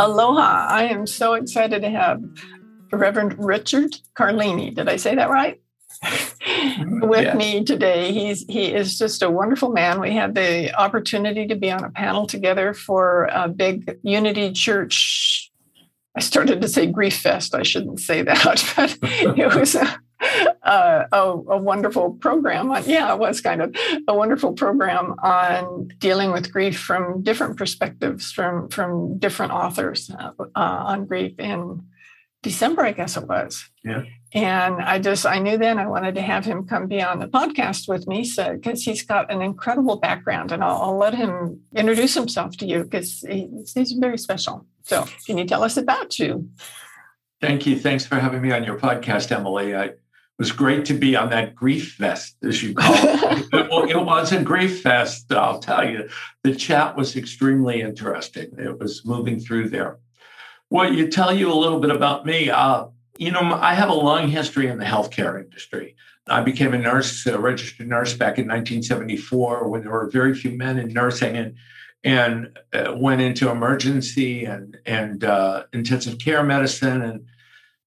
Aloha. I am so excited to have Reverend Richard Carlini. Did I say that right? With yes. me today. He's he is just a wonderful man. We had the opportunity to be on a panel together for a big Unity Church. I started to say Grief Fest. I shouldn't say that, but it was a uh, a, a, wonderful program. On, yeah, it was kind of a wonderful program on dealing with grief from different perspectives, from from different authors uh, uh, on grief in December, I guess it was. Yeah. And I just I knew then I wanted to have him come be on the podcast with me, so because he's got an incredible background, and I'll, I'll let him introduce himself to you because he's, he's very special. So, can you tell us about you? Thank you. Thanks for having me on your podcast, Emily. I was great to be on that grief fest, as you call it. it, it was a grief fest, I'll tell you. The chat was extremely interesting. It was moving through there. Well, you tell you a little bit about me. Uh, you know, I have a long history in the healthcare industry. I became a nurse, a registered nurse back in 1974 when there were very few men in nursing and and uh, went into emergency and and uh, intensive care medicine and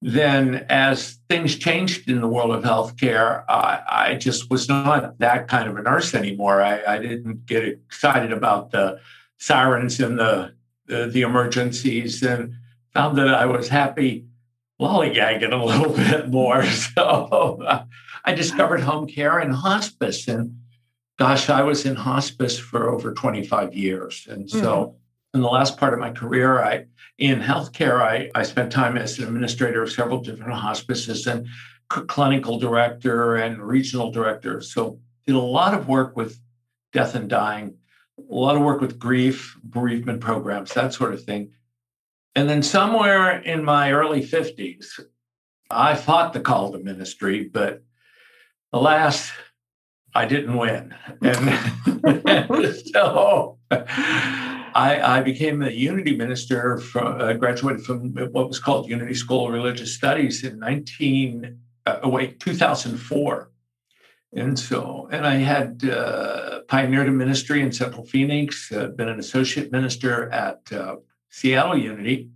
then as things changed in the world of healthcare, I, I just was not that kind of a nurse anymore. I, I didn't get excited about the sirens and the, the, the emergencies and found that I was happy lollygagging a little bit more. So I discovered home care and hospice. And gosh, I was in hospice for over 25 years. And so mm-hmm in the last part of my career, I in healthcare, I, I spent time as an administrator of several different hospices and clinical director and regional director. So did a lot of work with death and dying, a lot of work with grief, bereavement programs, that sort of thing. And then somewhere in my early 50s, I fought the call to ministry, but alas, I didn't win. And so I, I became a Unity minister, from, uh, graduated from what was called Unity School of Religious Studies in 19, uh, oh, wait, 2004. And so, and I had uh, pioneered a ministry in Central Phoenix, uh, been an associate minister at uh, Seattle Unity.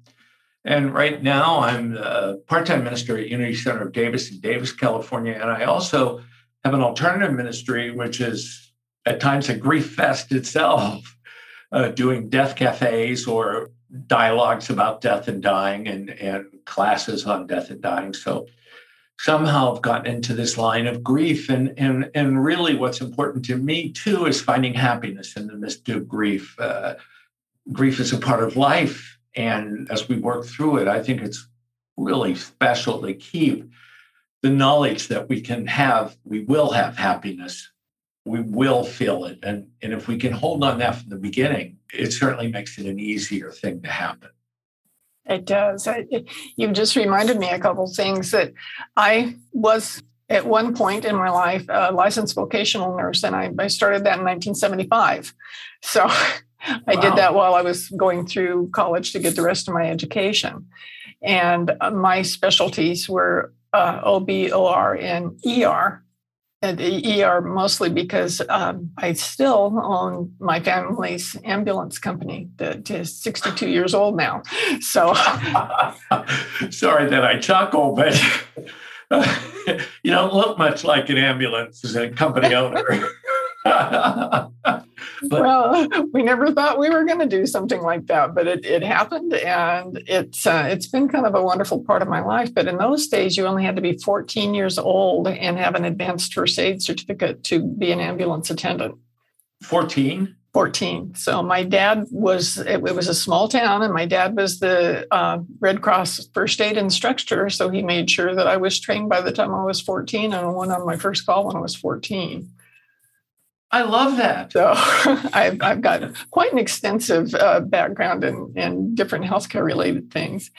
And right now, I'm a part time minister at Unity Center of Davis in Davis, California. And I also have an alternative ministry, which is at times a grief fest itself uh, doing death cafes or dialogues about death and dying and, and classes on death and dying. So somehow I've gotten into this line of grief. And, and, and really, what's important to me too is finding happiness in the midst of grief. Uh, grief is a part of life. And as we work through it, I think it's really special to keep the knowledge that we can have, we will have happiness we will feel it. And, and if we can hold on that from the beginning, it certainly makes it an easier thing to happen. It does. I, it, you've just reminded me a couple things that I was at one point in my life a licensed vocational nurse, and I, I started that in 1975. So I wow. did that while I was going through college to get the rest of my education. And uh, my specialties were uh, OB, OR, and ER at the ER mostly because um, I still own my family's ambulance company that is 62 years old now. So sorry that I chuckle, but you don't look much like an ambulance as a company owner. But, well, we never thought we were going to do something like that, but it, it happened, and it's uh, it's been kind of a wonderful part of my life. But in those days, you only had to be 14 years old and have an advanced first aid certificate to be an ambulance attendant. 14. 14. So my dad was, it, it, was a small town, and my dad was the uh, Red Cross first aid instructor. So he made sure that I was trained by the time I was 14 and I went on my first call when I was 14. I love that. So I've, I've got quite an extensive uh, background in, in different healthcare related things.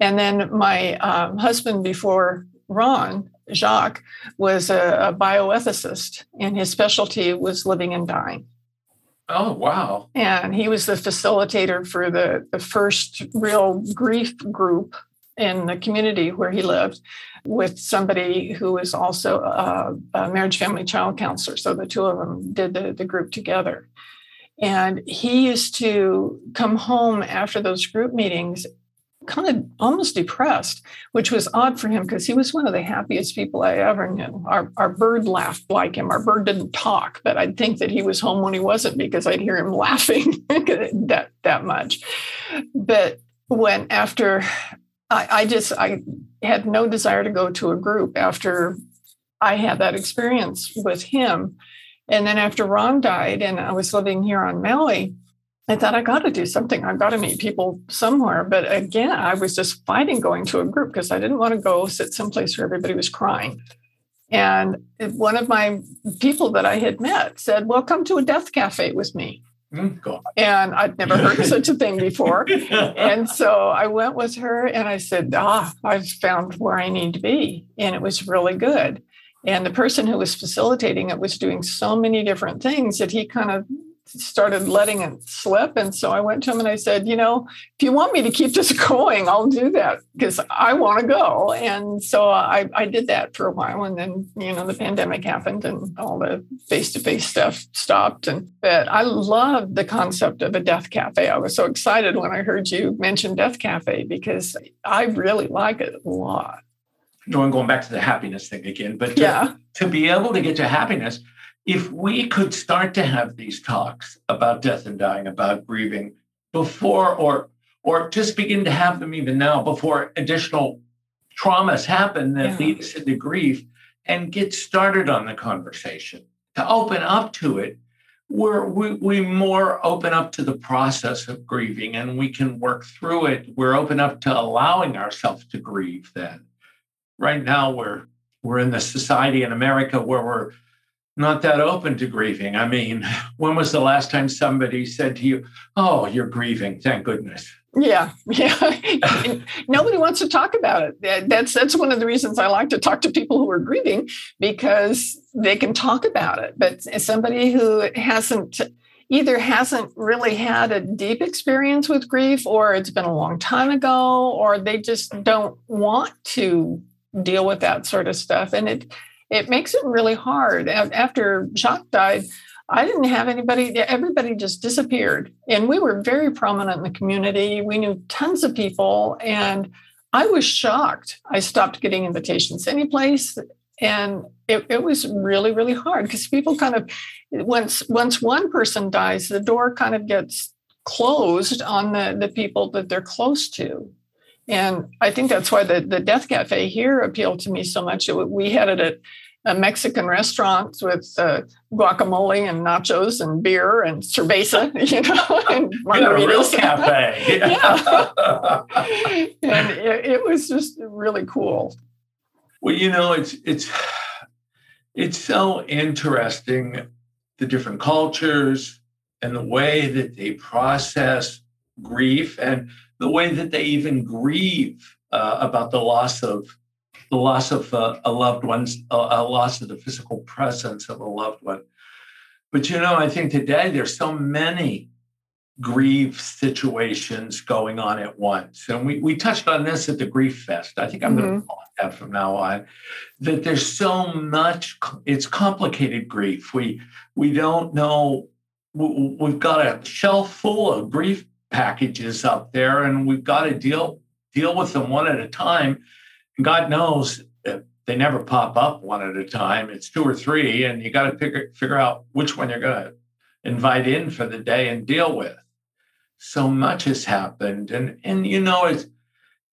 And then my um, husband before Ron, Jacques, was a, a bioethicist, and his specialty was living and dying. Oh, wow. And he was the facilitator for the, the first real grief group in the community where he lived with somebody who was also a, a marriage, family, child counselor. So the two of them did the, the group together. And he used to come home after those group meetings kind of almost depressed, which was odd for him because he was one of the happiest people I ever knew. Our, our bird laughed like him. Our bird didn't talk, but I'd think that he was home when he wasn't because I'd hear him laughing that, that much. But when after I, I just I had no desire to go to a group after I had that experience with him. And then after Ron died and I was living here on Maui, I thought I got to do something. I got to meet people somewhere. But again, I was just fighting going to a group because I didn't want to go sit someplace where everybody was crying. And one of my people that I had met said, Well, come to a death cafe with me. Mm, and I'd never heard such a thing before. and so I went with her and I said, Ah, I've found where I need to be. And it was really good. And the person who was facilitating it was doing so many different things that he kind of started letting it slip. And so I went to him and I said, you know, if you want me to keep this going, I'll do that because I want to go. And so I, I did that for a while. And then, you know, the pandemic happened and all the face to face stuff stopped. And but I loved the concept of a death cafe. I was so excited when I heard you mention Death Cafe because I really like it a lot. No, I'm going back to the happiness thing again, but to, yeah. to be able to get to happiness, if we could start to have these talks about death and dying, about grieving before or or just begin to have them even now before additional traumas happen that yeah. lead us into grief and get started on the conversation. To open up to it we're we, we more open up to the process of grieving and we can work through it. We're open up to allowing ourselves to grieve then. Right now we're we're in the society in america where we're not that open to grieving. I mean, when was the last time somebody said to you, Oh, you're grieving? Thank goodness. Yeah, yeah. Nobody wants to talk about it. That's that's one of the reasons I like to talk to people who are grieving because they can talk about it. But somebody who hasn't either hasn't really had a deep experience with grief or it's been a long time ago or they just don't want to deal with that sort of stuff and it it makes it really hard. After Jacques died, I didn't have anybody, everybody just disappeared. And we were very prominent in the community. We knew tons of people. And I was shocked. I stopped getting invitations anyplace. And it, it was really, really hard because people kind of once once one person dies, the door kind of gets closed on the, the people that they're close to. And I think that's why the, the Death Cafe here appealed to me so much. We had it at a Mexican restaurant with uh, guacamole and nachos and beer and cerveza, you know, and margaritas. a real cafe. yeah. and it, it was just really cool. Well, you know, it's it's it's so interesting the different cultures and the way that they process grief and the way that they even grieve uh, about the loss of the loss of uh, a loved one's a, a loss of the physical presence of a loved one. But you know, I think today there's so many grief situations going on at once. And we, we touched on this at the Grief Fest. I think I'm mm-hmm. going to call it that from now on. That there's so much, it's complicated grief. We we don't know. We've got a shelf full of grief packages up there, and we've got to deal deal with them one at a time. And God knows they never pop up one at a time. It's two or three, and you got to figure figure out which one you're going to invite in for the day and deal with. So much has happened, and and you know it's.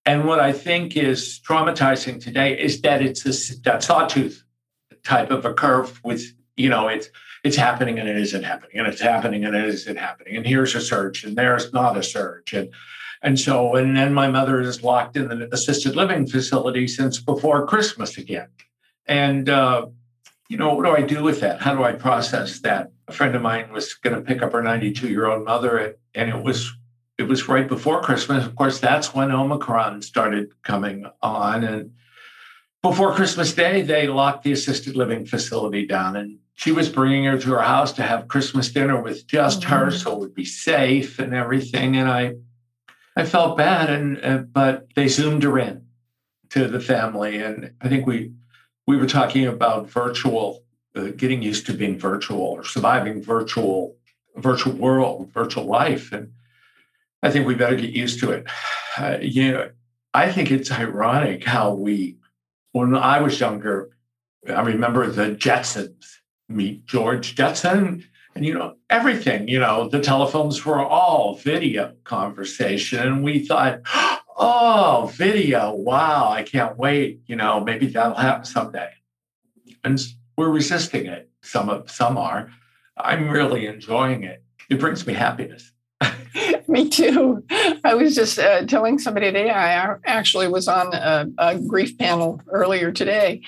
And what I think is traumatizing today is that it's a, that sawtooth type of a curve with, you know, it's it's happening and it isn't happening, and it's happening and it isn't happening. And here's a surge, and there's not a surge. And and so, and then my mother is locked in the assisted living facility since before Christmas again. And uh, you know, what do I do with that? How do I process that? A friend of mine was going to pick up her 92 year old mother, and it was it was right before Christmas. Of course, that's when Omicron started coming on, and before Christmas Day, they locked the assisted living facility down, and she was bringing her to her house to have Christmas dinner with just mm-hmm. her, so it would be safe and everything. And I, I felt bad, and uh, but they zoomed her in to the family, and I think we we were talking about virtual, uh, getting used to being virtual or surviving virtual virtual world, virtual life, and I think we better get used to it. Uh, you know, I think it's ironic how we, when I was younger, I remember the Jetsons. Meet George Jetson, and you know everything. You know the telephones were all video conversation, and we thought oh, video. Wow, I can't wait. You know, maybe that'll happen someday. And we're resisting it. Some of some are. I'm really enjoying it. It brings me happiness. me too. I was just uh, telling somebody today. I actually was on a, a grief panel earlier today,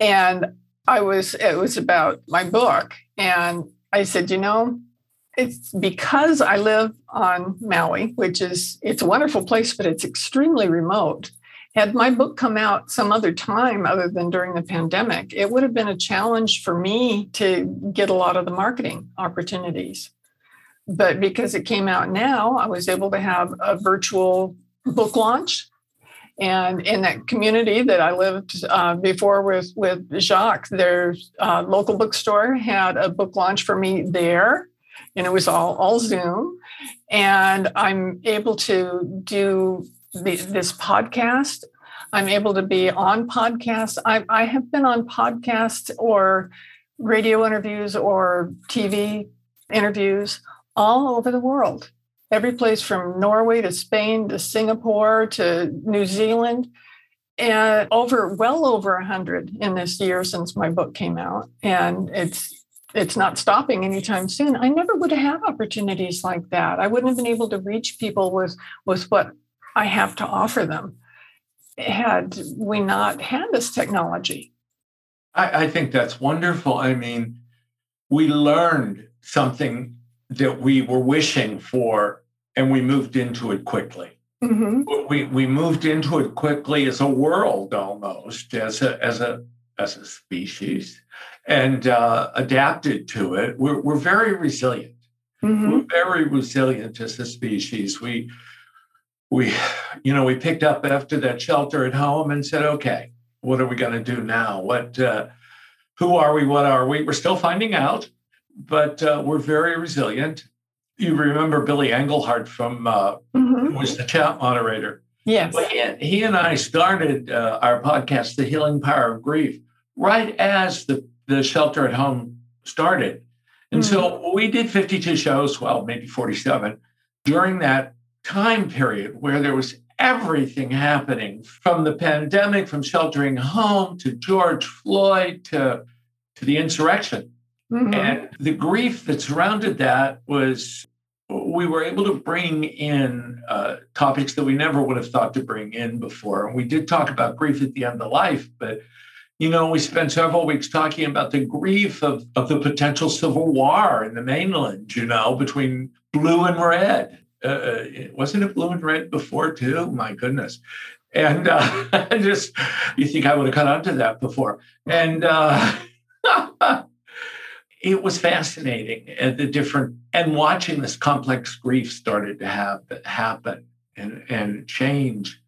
and I was. It was about my book, and I said, you know, it's because I live on Maui, which is it's a wonderful place, but it's extremely remote. Had my book come out some other time other than during the pandemic, it would have been a challenge for me to get a lot of the marketing opportunities. But because it came out now, I was able to have a virtual book launch. And in that community that I lived uh, before with, with Jacques, their uh, local bookstore had a book launch for me there and it was all all Zoom. And I'm able to do the, this podcast. I'm able to be on podcasts. I, I have been on podcasts or radio interviews or TV interviews all over the world. Every place from Norway to Spain to Singapore to New Zealand. And over well over a hundred in this year since my book came out. And it's it's not stopping anytime soon. I never would have had opportunities like that. I wouldn't have been able to reach people with with what i have to offer them had we not had this technology. I, I think that's wonderful. I mean we learned something that we were wishing for and we moved into it quickly mm-hmm. we, we moved into it quickly as a world almost as a as a as a species and uh, adapted to it. We're, we're very resilient. Mm-hmm. We're very resilient as a species. We, we, you know, we picked up after that shelter at home and said, okay, what are we going to do now? What, uh, who are we? What are we? We're still finding out, but uh, we're very resilient. You remember Billy Engelhart from, uh, mm-hmm. was the chat moderator. Yes. Well, he, he, and I started uh, our podcast, The Healing Power of Grief, right as the the shelter at home started. And mm-hmm. so hmm. we did 52 shows, well, maybe 47, during that time period where there was everything happening from the pandemic, from sheltering home to George Floyd to, to the insurrection. Mm-hmm. And the grief that surrounded that was we were able to bring in uh, topics that we never would have thought to bring in before. And we did talk about grief at the end of life, but you know, we spent several weeks talking about the grief of, of the potential civil war in the mainland, you know, between blue and red. Uh, uh wasn't it blue and red before, too? My goodness. And uh, just, you think I would have caught on to that before. And uh, it was fascinating and the different, and watching this complex grief started to have happen and, and change.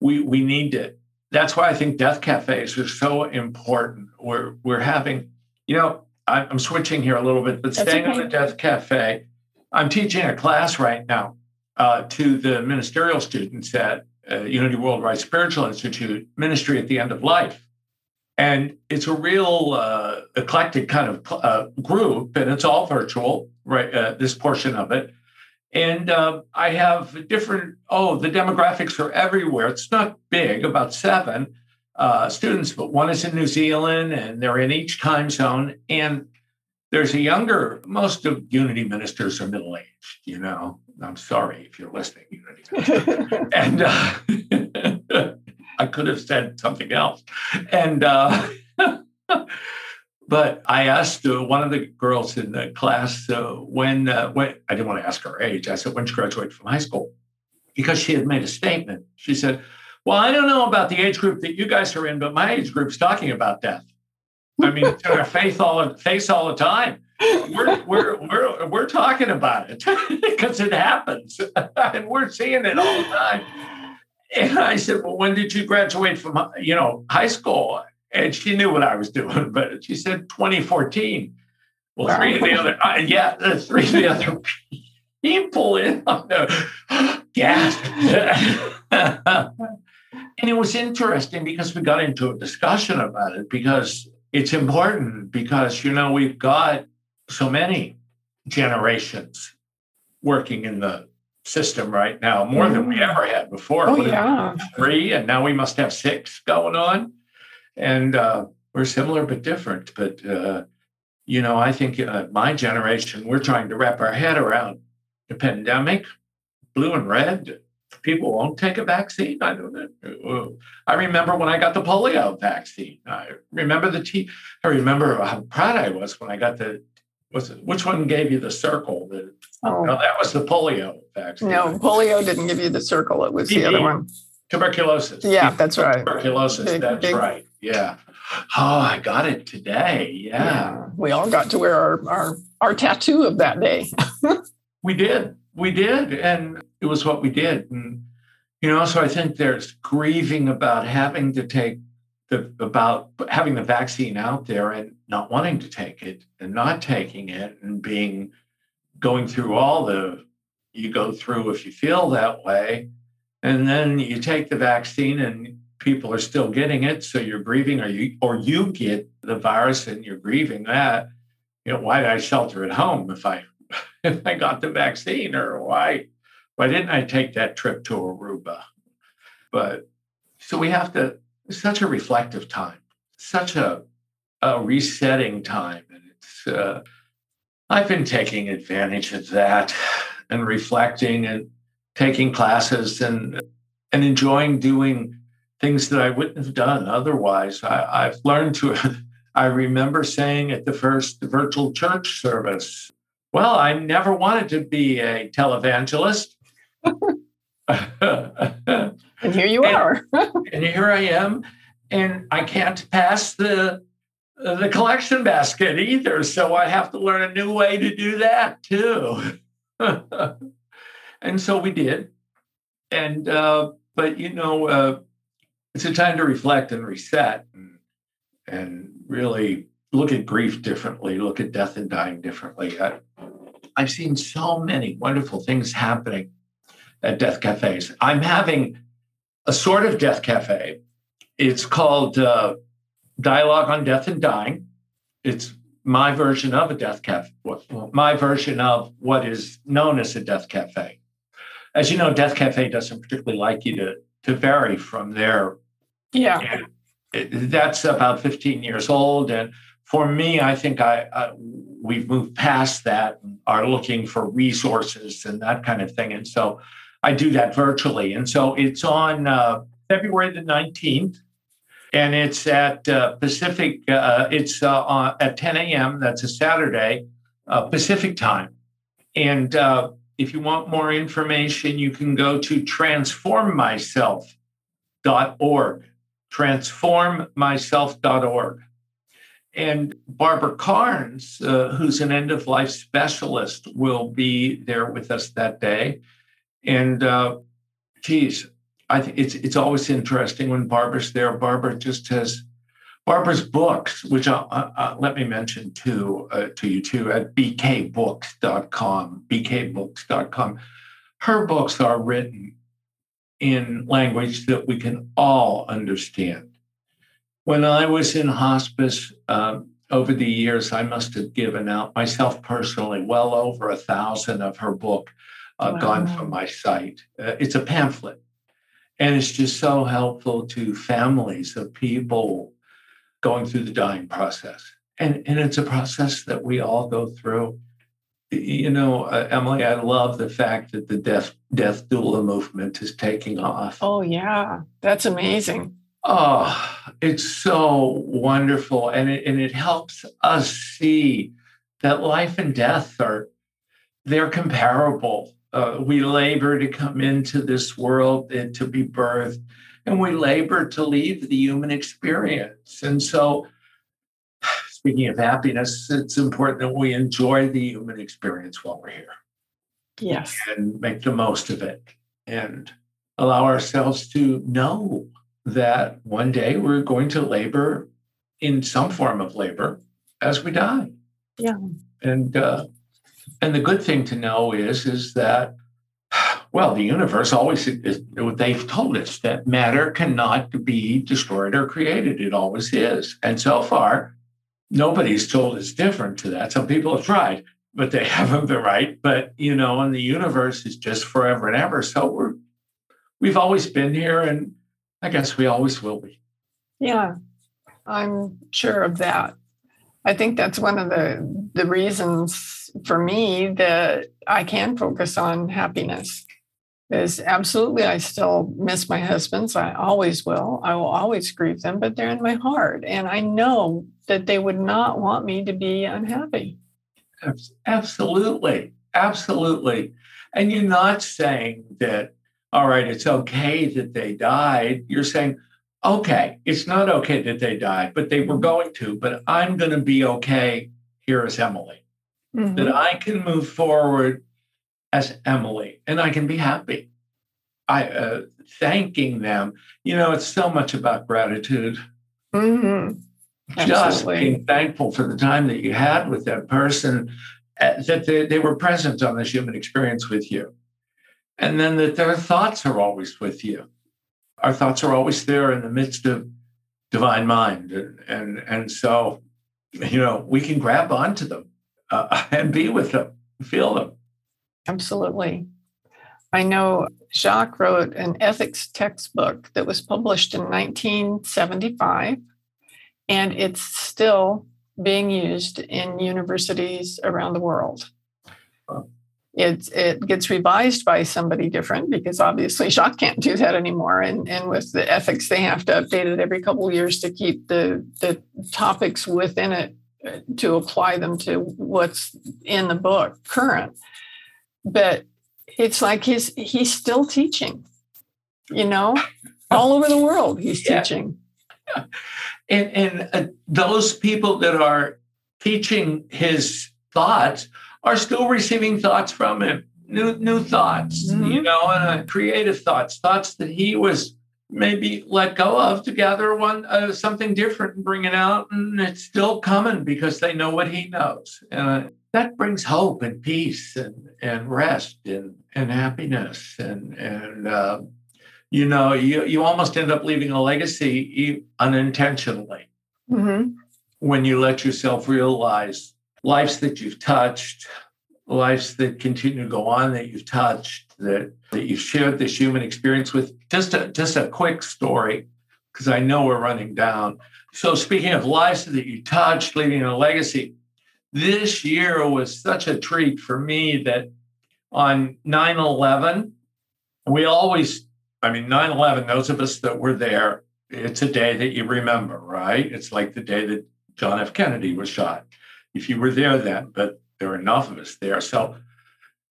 We, we need to that's why I think death cafes are so important. We're we're having, you know, I'm switching here a little bit, but staying okay. on the death cafe, I'm teaching a class right now uh, to the ministerial students at uh, Unity Worldwide Spiritual Institute, Ministry at the End of Life. And it's a real uh, eclectic kind of uh, group, and it's all virtual, right? Uh, this portion of it. And uh, I have different, oh, the demographics are everywhere. It's not big, about seven uh, students, but one is in New Zealand and they're in each time zone. And there's a younger, most of Unity ministers are middle aged, you know. I'm sorry if you're listening, Unity. and uh, I could have said something else. And uh, But I asked uh, one of the girls in the class uh, when, uh, when I didn't want to ask her age. I said, when she graduated from high school, because she had made a statement. She said, Well, I don't know about the age group that you guys are in, but my age group's talking about death. I mean, in our face all, face all the time. We're, we're, we're, we're talking about it because it happens and we're seeing it all the time. And I said, Well, when did you graduate from you know high school? And she knew what I was doing, but she said 2014. Well, wow. three of the other, uh, yeah, three of the other people in on the gas. and it was interesting because we got into a discussion about it because it's important because, you know, we've got so many generations working in the system right now, more than we mm. ever had before. Oh, yeah. Three, and now we must have six going on. And uh, we're similar but different. But, uh, you know, I think uh, my generation, we're trying to wrap our head around the pandemic, blue and red. People won't take a vaccine. I don't know. I remember when I got the polio vaccine. I remember the T. I remember how proud I was when I got the. Was it, which one gave you the circle? The, oh. No, that was the polio vaccine. No, polio didn't give you the circle. It was the other one. Tuberculosis. Yeah, that's right. Tuberculosis. Big, that's big. right. Yeah. Oh, I got it today. Yeah. yeah. We all got to wear our our, our tattoo of that day. we did. We did. And it was what we did. And, you know, so I think there's grieving about having to take the, about having the vaccine out there and not wanting to take it and not taking it and being, going through all the, you go through if you feel that way. And then you take the vaccine and people are still getting it. So you're grieving or you, or you get the virus and you're grieving that. You know, why did I shelter at home if I if I got the vaccine or why why didn't I take that trip to Aruba? But so we have to such a reflective time, such a a resetting time. And it's uh, I've been taking advantage of that and reflecting and taking classes and and enjoying doing things that I wouldn't have done otherwise. I, I've learned to I remember saying at the first virtual church service, well, I never wanted to be a televangelist. and here you and, are. and here I am. And I can't pass the the collection basket either. So I have to learn a new way to do that too. and so we did. And uh, but you know, uh, it's a time to reflect and reset and, and really look at grief differently, look at death and dying differently. I, I've seen so many wonderful things happening at death cafes. I'm having a sort of death cafe. It's called uh, Dialogue on Death and Dying. It's my version of a death cafe, my version of what is known as a death cafe. As you know, Death Cafe doesn't particularly like you to, to vary from there. Yeah. That's about 15 years old. And for me, I think I, I, we've moved past that and are looking for resources and that kind of thing. And so I do that virtually. And so it's on uh, February the 19th, and it's at uh, Pacific, uh, it's uh, at 10 a.m. That's a Saturday, uh, Pacific time. And uh, if you want more information, you can go to transformmyself.org. Transformmyself.org. And Barbara Karnes, who's an end of life specialist, will be there with us that day. And uh, geez, I think it's it's always interesting when Barbara's there. Barbara just has Barbara's books, which I'll, uh, let me mention too uh, to you too at bkbooks.com. bkbooks.com. Her books are written in language that we can all understand. When I was in hospice um, over the years, I must have given out myself personally well over a thousand of her book uh, wow. gone from my sight. Uh, it's a pamphlet, and it's just so helpful to families of people going through the dying process. And, and it's a process that we all go through. You know, uh, Emily, I love the fact that the death death doula movement is taking off. Oh yeah, that's amazing. Oh, it's so wonderful. And it, and it helps us see that life and death are, they're comparable. Uh, we labor to come into this world and to be birthed, and we labor to leave the human experience. And so, speaking of happiness, it's important that we enjoy the human experience while we're here. Yes. And make the most of it and allow ourselves to know that one day we're going to labor in some form of labor as we die. Yeah. And uh, and the good thing to know is is that well, the universe always is, they've told us that matter cannot be destroyed or created. It always is. And so far, nobody's told us different to that. Some people have tried, but they haven't been right. But you know, and the universe is just forever and ever. So we're we've always been here and I guess we always will be. Yeah, I'm sure of that. I think that's one of the the reasons for me that I can focus on happiness. Is absolutely I still miss my husbands. I always will. I will always grieve them, but they're in my heart. And I know that they would not want me to be unhappy. Absolutely. Absolutely. And you're not saying that all right, it's okay that they died. You're saying, okay, it's not okay that they died, but they were going to, but I'm going to be okay here as Emily. Mm-hmm. That I can move forward as Emily and I can be happy. I uh, thanking them. You know, it's so much about gratitude. Mm-hmm. Just being thankful for the time that you had with that person, uh, that they, they were present on this human experience with you and then that their thoughts are always with you. Our thoughts are always there in the midst of divine mind, and and, and so you know we can grab onto them uh, and be with them, feel them. Absolutely. I know Jacques wrote an ethics textbook that was published in 1975, and it's still being used in universities around the world it, it gets revised by somebody different because obviously Jacques can't do that anymore. And, and with the ethics, they have to update it every couple of years to keep the, the topics within it to apply them to what's in the book current. But it's like he's he's still teaching, you know, all over the world he's yeah. teaching. Yeah. And, and uh, those people that are teaching his thoughts are still receiving thoughts from him, new new thoughts, mm-hmm. you know, and uh, creative thoughts, thoughts that he was maybe let go of to gather one uh, something different and bring it out, and it's still coming because they know what he knows, and uh, that brings hope and peace and and rest and and happiness and and. Uh, you know, you, you almost end up leaving a legacy unintentionally mm-hmm. when you let yourself realize lives that you've touched, lives that continue to go on that you've touched, that, that you've shared this human experience with. Just a, just a quick story, because I know we're running down. So, speaking of lives that you touched, leaving a legacy, this year was such a treat for me that on 9 11, we always, I mean, 9 11, those of us that were there, it's a day that you remember, right? It's like the day that John F. Kennedy was shot if you were there then, but there were enough of us there. So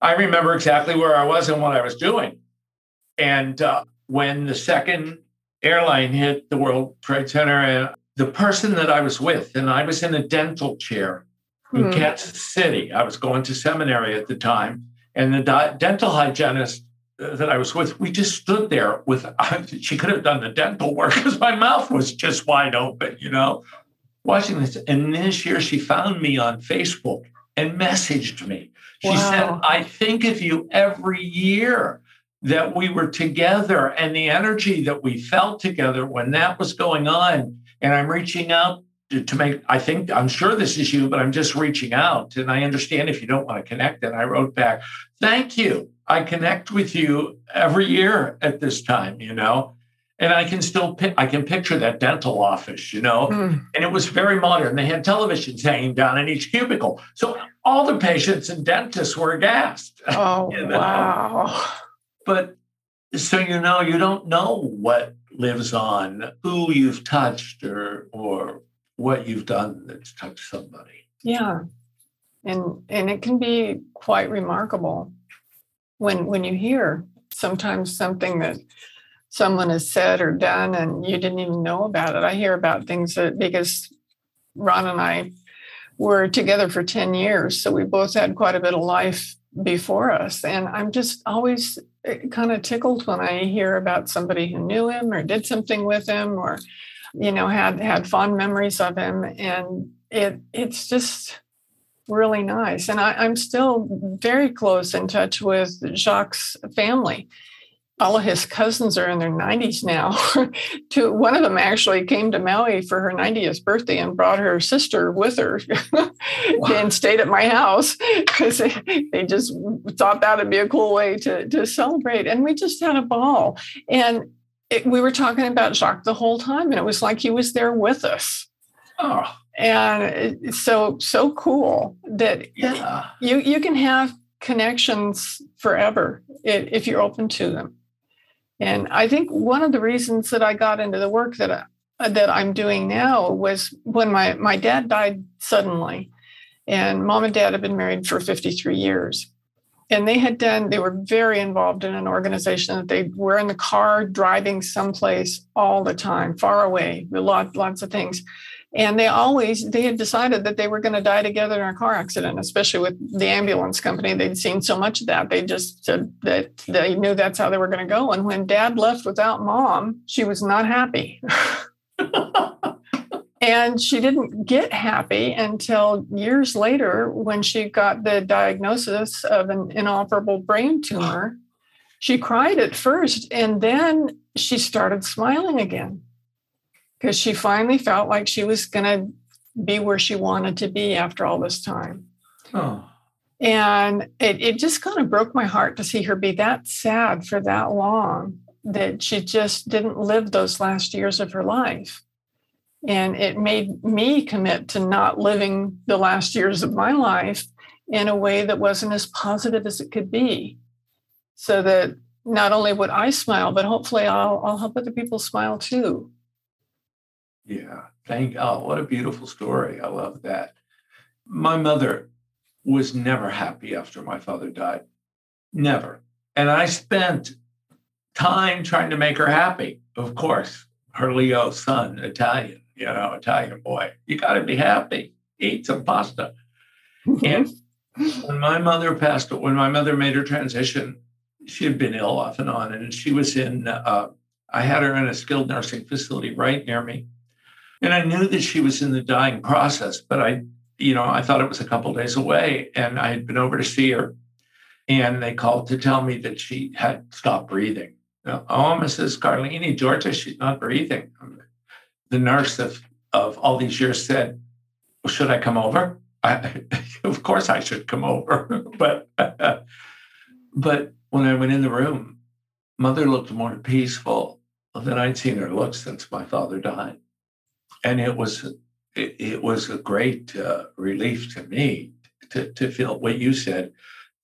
I remember exactly where I was and what I was doing. And uh, when the second airline hit the World Trade Center, and the person that I was with, and I was in a dental chair in hmm. Kansas City. I was going to seminary at the time, and the di- dental hygienist uh, that I was with, we just stood there with. she could have done the dental work because my mouth was just wide open, you know watching this. And this year she found me on Facebook and messaged me. She wow. said, I think of you every year that we were together and the energy that we felt together when that was going on. And I'm reaching out to, to make, I think, I'm sure this is you, but I'm just reaching out. And I understand if you don't want to connect. And I wrote back, Thank you. I connect with you every year at this time, you know and I can still I can picture that dental office, you know, mm. and it was very modern. They had televisions hanging down in each cubicle, so all the patients and dentists were aghast. Oh you know? wow! But so you know, you don't know what lives on who you've touched or or what you've done that's touched somebody. Yeah. And and it can be quite remarkable when when you hear sometimes something that someone has said or done and you didn't even know about it. I hear about things that because Ron and I were together for 10 years, so we both had quite a bit of life before us. And I'm just always eh, kind of tickled when I hear about somebody who knew him or did something with him or, you know, had had fond memories of him. And it it's just really nice. And I, am still very close in touch with Jacques' family all of his cousins are in their 90s now. to one of them actually came to Maui for her 90th birthday and brought her sister with her wow. and stayed at my house because they, they just thought that would be a cool way to, to celebrate. And we just had a ball. And it, we were talking about Jacques the whole time, and it was like he was there with us. Oh. And it's so so cool that yeah. you you can have connections forever if you're open to them. And mm-hmm. I think one of the reasons that I got into the work that I, that I'm doing now was when my my dad died suddenly, and mom and dad had been married for 53 years, and they had done they were very involved in an organization that they were in the car driving someplace all the time, far away, lots lots of things, and they always they had decided that they were going to die together in a car accident especially with the ambulance company. They'd seen so much of that. They just said that they knew that's how they were going to go. And when dad left without mom she was not happy. And she didn't get happy until years later when she got the diagnosis of an inoperable brain tumor. She cried at first and then she started smiling again because she finally felt like she was going to be where she wanted to be after all this time. Oh. And it, it just kind of broke my heart to see her be that sad for that long that she just didn't live those last years of her life. And it made me commit to not living the last years of my life in a way that wasn't as positive as it could be. So that not only would I smile, but hopefully I'll, I'll help other people smile too. Yeah. Thank oh, what a beautiful story. I love that. My mother was never happy after my father died. Never. And I spent time trying to make her happy. Of course, her Leo son, Italian, you know, Italian boy. You got to be happy. Eat some pasta. and when my mother passed, when my mother made her transition, she had been ill off and on, and she was in. Uh, I had her in a skilled nursing facility right near me, and I knew that she was in the dying process, but I, you know, I thought it was a couple days away. And I had been over to see her. And they called to tell me that she had stopped breathing. oh, Mrs. Carlini, Georgia, she's not breathing. The nurse of, of all these years said, well, Should I come over? I, of course I should come over. but but when I went in the room, mother looked more peaceful than I'd seen her look since my father died and it was it, it was a great uh, relief to me to, to feel what you said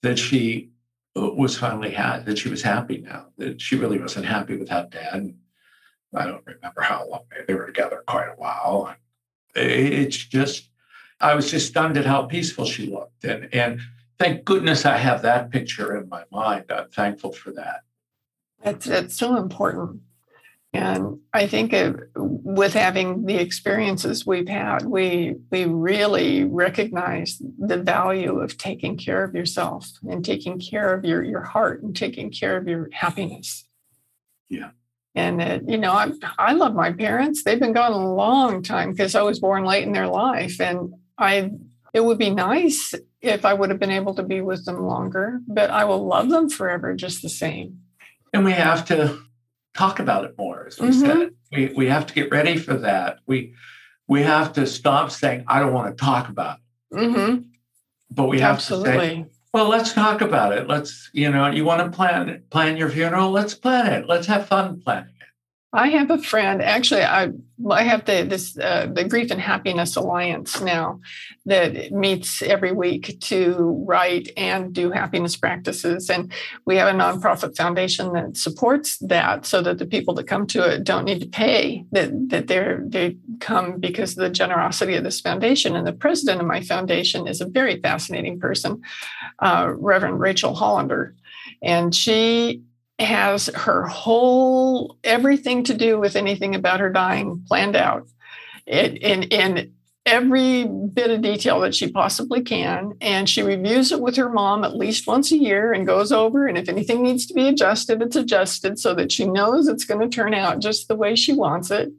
that she uh, was finally had that she was happy now that she really wasn't happy without dad. I don't remember how long they were together quite a while it's just i was just stunned at how peaceful she looked and and thank goodness i have that picture in my mind. I'm thankful for that. That's it's so important and I think it, with having the experiences we've had, we we really recognize the value of taking care of yourself and taking care of your your heart and taking care of your happiness. Yeah. And it, you know, I I love my parents. They've been gone a long time because I was born late in their life, and I it would be nice if I would have been able to be with them longer. But I will love them forever, just the same. And we have to talk about it more, as we mm-hmm. said. We, we have to get ready for that. We we have to stop saying, I don't want to talk about it. Mm-hmm. But we have Absolutely. to say, well, let's talk about it. Let's, you know, you want to plan plan your funeral? Let's plan it. Let's have fun planning. I have a friend. Actually, I I have the this uh, the Grief and Happiness Alliance now that meets every week to write and do happiness practices, and we have a nonprofit foundation that supports that, so that the people that come to it don't need to pay. That that they they come because of the generosity of this foundation. And the president of my foundation is a very fascinating person, uh, Reverend Rachel Hollander, and she has her whole everything to do with anything about her dying planned out in, in, every bit of detail that she possibly can. And she reviews it with her mom at least once a year and goes over. And if anything needs to be adjusted, it's adjusted so that she knows it's going to turn out just the way she wants it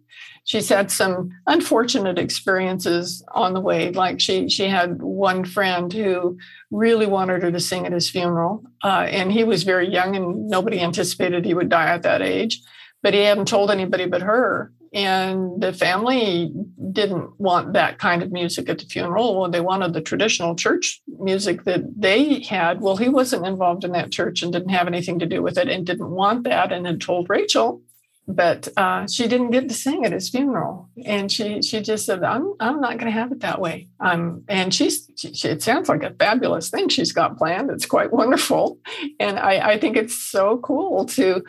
she's had some unfortunate experiences on the way. Like she she had one friend who really wanted her to sing at his funeral, uh, and he was very young, and nobody anticipated he would die at that age. But he hadn't told anybody but her. And the family didn't want that kind of music at the funeral. Well, They wanted the traditional church music that they had. Well, he wasn't involved in that church and didn't have anything to do with it and didn't want that and had told Rachel but uh, she didn't get to sing at his funeral, and she she just said, "I'm I'm not going to have it that way." Um, and she's she, it sounds like a fabulous thing she's got planned. It's quite wonderful, and I I think it's so cool to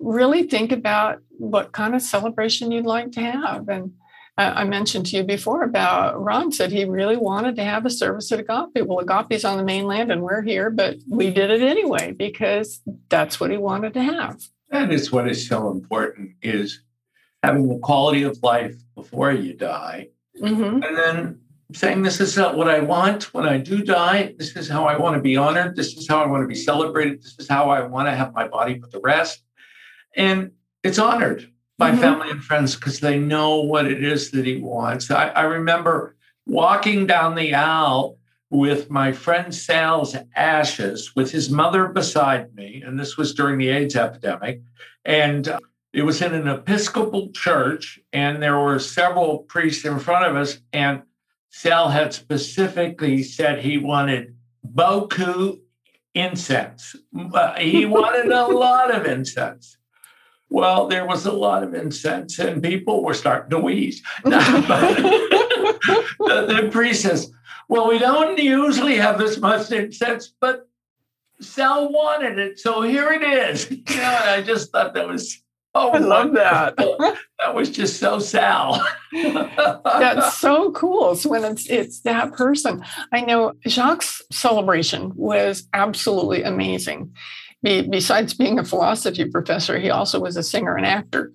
really think about what kind of celebration you'd like to have. And I, I mentioned to you before about Ron said he really wanted to have a service at Agape. Well, Agape's on the mainland, and we're here, but we did it anyway because that's what he wanted to have. That is what is so important is having the quality of life before you die. Mm-hmm. And then saying, This is not what I want when I do die. This is how I want to be honored. This is how I want to be celebrated. This is how I want to have my body put to rest. And it's honored by mm-hmm. family and friends because they know what it is that he wants. I, I remember walking down the aisle with my friend Sal's ashes with his mother beside me. And this was during the AIDS epidemic. And uh, it was in an Episcopal church, and there were several priests in front of us. And Sal had specifically said he wanted Boku incense. Uh, he wanted a lot of incense. Well, there was a lot of incense, and people were starting to wheeze. the, the priest says, well, we don't usually have this much incense, but Sal wanted it, so here it is. You know, I just thought that was oh, I love that. that was just so Sal. That's so cool. So when it's it's that person, I know Jacques' celebration was absolutely amazing. Be, besides being a philosophy professor, he also was a singer and actor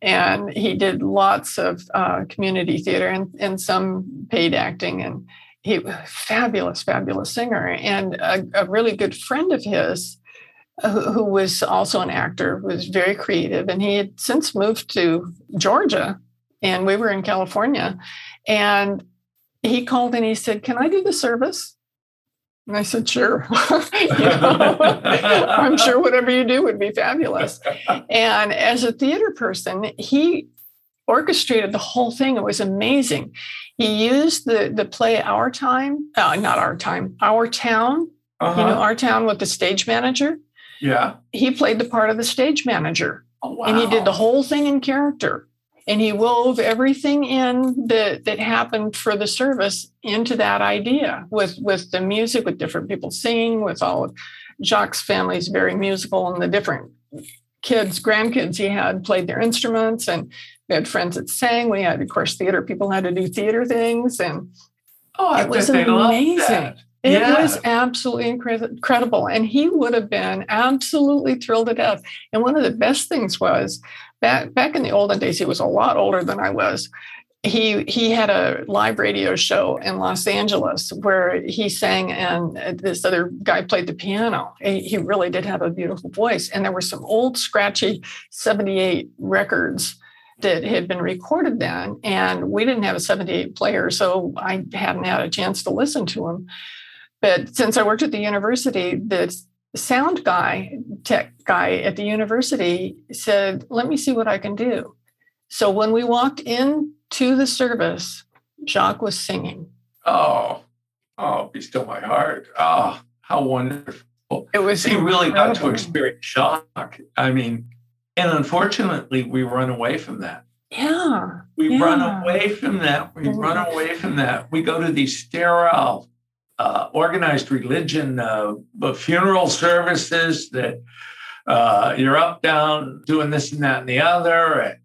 and he did lots of uh, community theater and, and some paid acting and he was a fabulous, fabulous singer, and a, a really good friend of his, uh, who, who, was also an actor, was very creative, and he had since moved to Georgia, and we were in California, and he called and he said, "Can I do the service?" And I said, sure. I'm sure whatever you do would be fabulous. And as a theater person, he orchestrated the whole thing. It was amazing. He used the the play Our Time, uh, not Our Time, Our Town. Uh-huh. You know, Our Town with the stage manager. Yeah. He played the part of the stage manager. Oh, wow. And he did the whole thing in character. And he wove everything in that that happened for the service into that idea with with the music, with different people singing, with all of Jacques' family's very musical and the different kids, grandkids he had played their instruments and we had friends that sang. We had, of course, theater people had to do theater things, and oh, it was amazing. It yeah. was absolutely incredible, and he would have been absolutely thrilled to death. And one of the best things was back back in the olden days. He was a lot older than I was. He he had a live radio show in Los Angeles where he sang, and this other guy played the piano. He, he really did have a beautiful voice, and there were some old scratchy '78 records that had been recorded then. Mm-hmm. And we didn't have a 78 player, so I hadn't had a chance to listen to them. But since I worked at the university, the sound guy, tech guy at the university said, Let me see what I can do. So when we walked into the service, Jacques was singing. Oh, oh, be still my heart. Oh, how wonderful. It was he really got to experience shock. I mean, And unfortunately, we run away from that. Yeah. We yeah. run away from that. We run away from that. We go to these sterile, uh, organized religion, uh, funeral services that uh, you're up, down, doing this and that and the other, and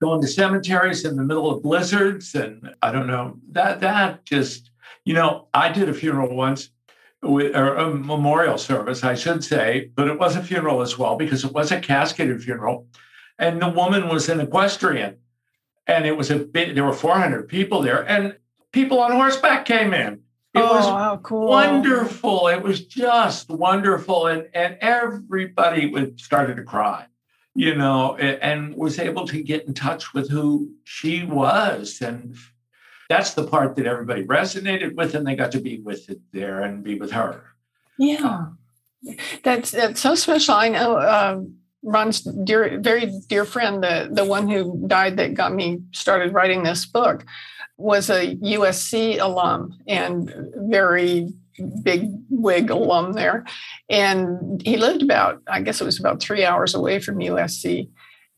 going to cemeteries in the middle of blizzards. And I don't know that that just, you know, I did a funeral once with or a memorial service, I should say, but it was a funeral as well because it was a casketed funeral, and the woman was an equestrian, and it was a bit. There were 400 people there, and people on horseback came in. It oh, was wow, cool. wonderful. It was just wonderful, and and everybody would started to cry, you know, and, and was able to get in touch with who she was and that's the part that everybody resonated with, and they got to be with it there and be with her. Yeah, that's that's so special. I know uh, Ron's dear, very dear friend, the the one who died that got me started writing this book, was a USC alum and very big wig alum there, and he lived about I guess it was about three hours away from USC,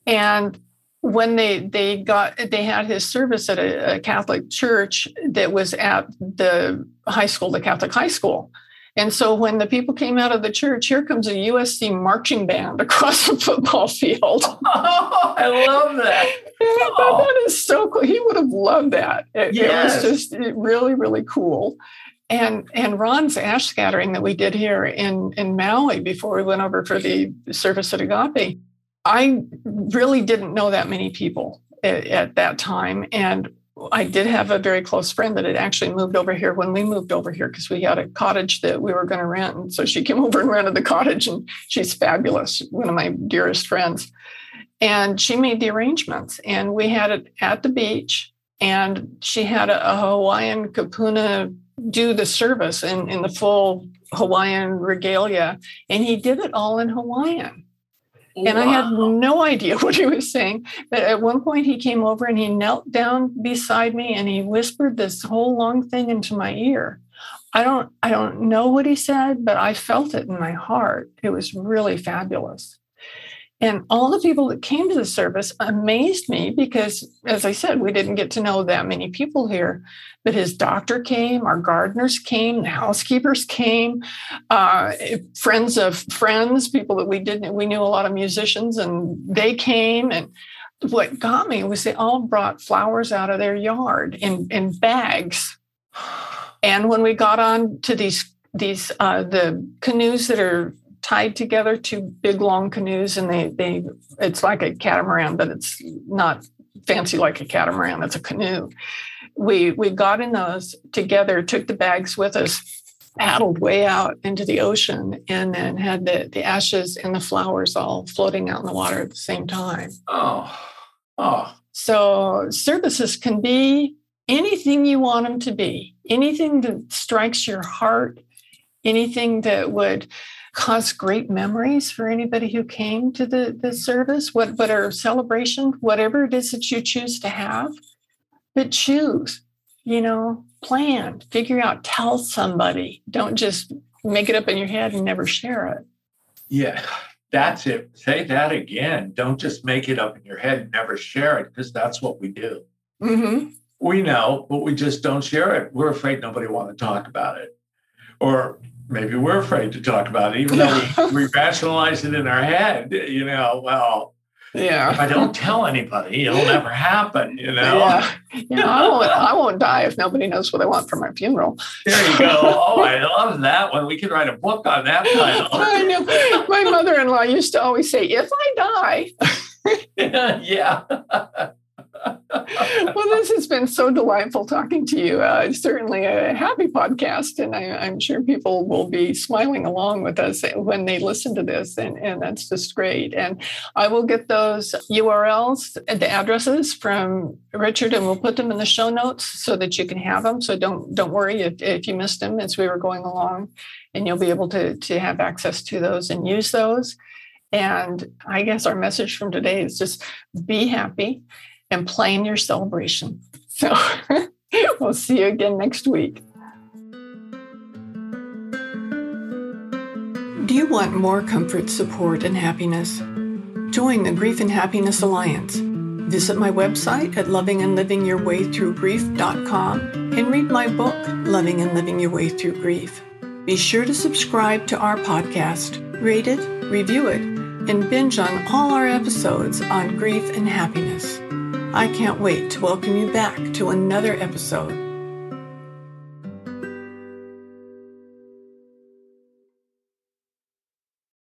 and when they they got they had his service at a, a, Catholic church that was at the high school, the Catholic high school. And so when the people came out of the church, here comes a USC marching band across the football field. Oh, I love that. Thought oh. that is so cool. He would have loved that. It, yes. it was just really, really cool. And and Ron's ash scattering that we did here in, in Maui before we went over for the service at Agape I really didn't know that many people at, at, that time. And I did have a very close friend that had actually moved over here when we moved over here because we had a cottage that we were going to rent. And so she came over and rented the cottage, and she's fabulous, one of my dearest friends. And she made the arrangements, and we had it at the beach. And she had a, a Hawaiian kupuna do the service in, in the full Hawaiian regalia, and he did it all in Hawaiian. And wow. I had no idea what he was saying. But at one point, he came over and he knelt down beside me and he whispered this whole long thing into my ear. I don't, I don't know what he said, but I felt it in my heart. It was really fabulous. And all the people that came to the service amazed me because, as I said, we didn't get to know that many people here. But his doctor came, our gardeners came, the housekeepers came, uh, friends of friends, people that we didn't, we knew a lot of musicians, and they came. And what got me was they all brought flowers out of their yard in, in bags. And when we got on to these these uh, the canoes that are tied together, two big long canoes, and they they it's like a catamaran, but it's not fancy like a catamaran. It's a canoe. We we got in those together, took the bags with us, paddled way out into the ocean, and then had the the ashes and the flowers all floating out in the water at the same time. Oh, oh. So services can be anything you want them to be, anything that strikes your heart, anything that would cause great memories for anybody who came to the, the service, what, what our celebration, whatever it is that you choose to have. But choose, you know, plan, figure out, tell somebody. Don't just make it up in your head and never share it. Yeah, that's it. Say that again. Don't just make it up in your head and never share it because that's what we do. Mm-hmm. We know, but we just don't share it. We're afraid nobody want to talk about it. Or maybe we're afraid to talk about it, even though we, we rationalize it in our head. You know, well, yeah. If I don't tell anybody, it'll never happen. You know. Yeah. yeah I won't. I won't die if nobody knows what I want for my funeral. There you go. Oh, I love that one. We could write a book on that title. I know. My mother-in-law used to always say, "If I die." yeah well, this has been so delightful talking to you. Uh, certainly a happy podcast, and I, am sure people will be smiling along with us when they listen to this, and, and that's just great. And I will get those URLs, and the addresses from Richard, and we'll put them in the show notes so that you can have them. So don't don't worry if, if you missed them as we were going along, and you'll be able to to have access to those and use those. And I guess our message from today is just be happy and plan your celebration. So we'll see you again next week. Do you want more comfort, support, and happiness? Join the Grief and Happiness Alliance. Visit my website at lovingandlivingyourwaythroughgrief.com and read my book, Loving and Living Your Way Through Grief. Be sure to subscribe to our podcast, rate it, review it, and binge on all our episodes on grief and happiness. I can't wait to welcome you back to another episode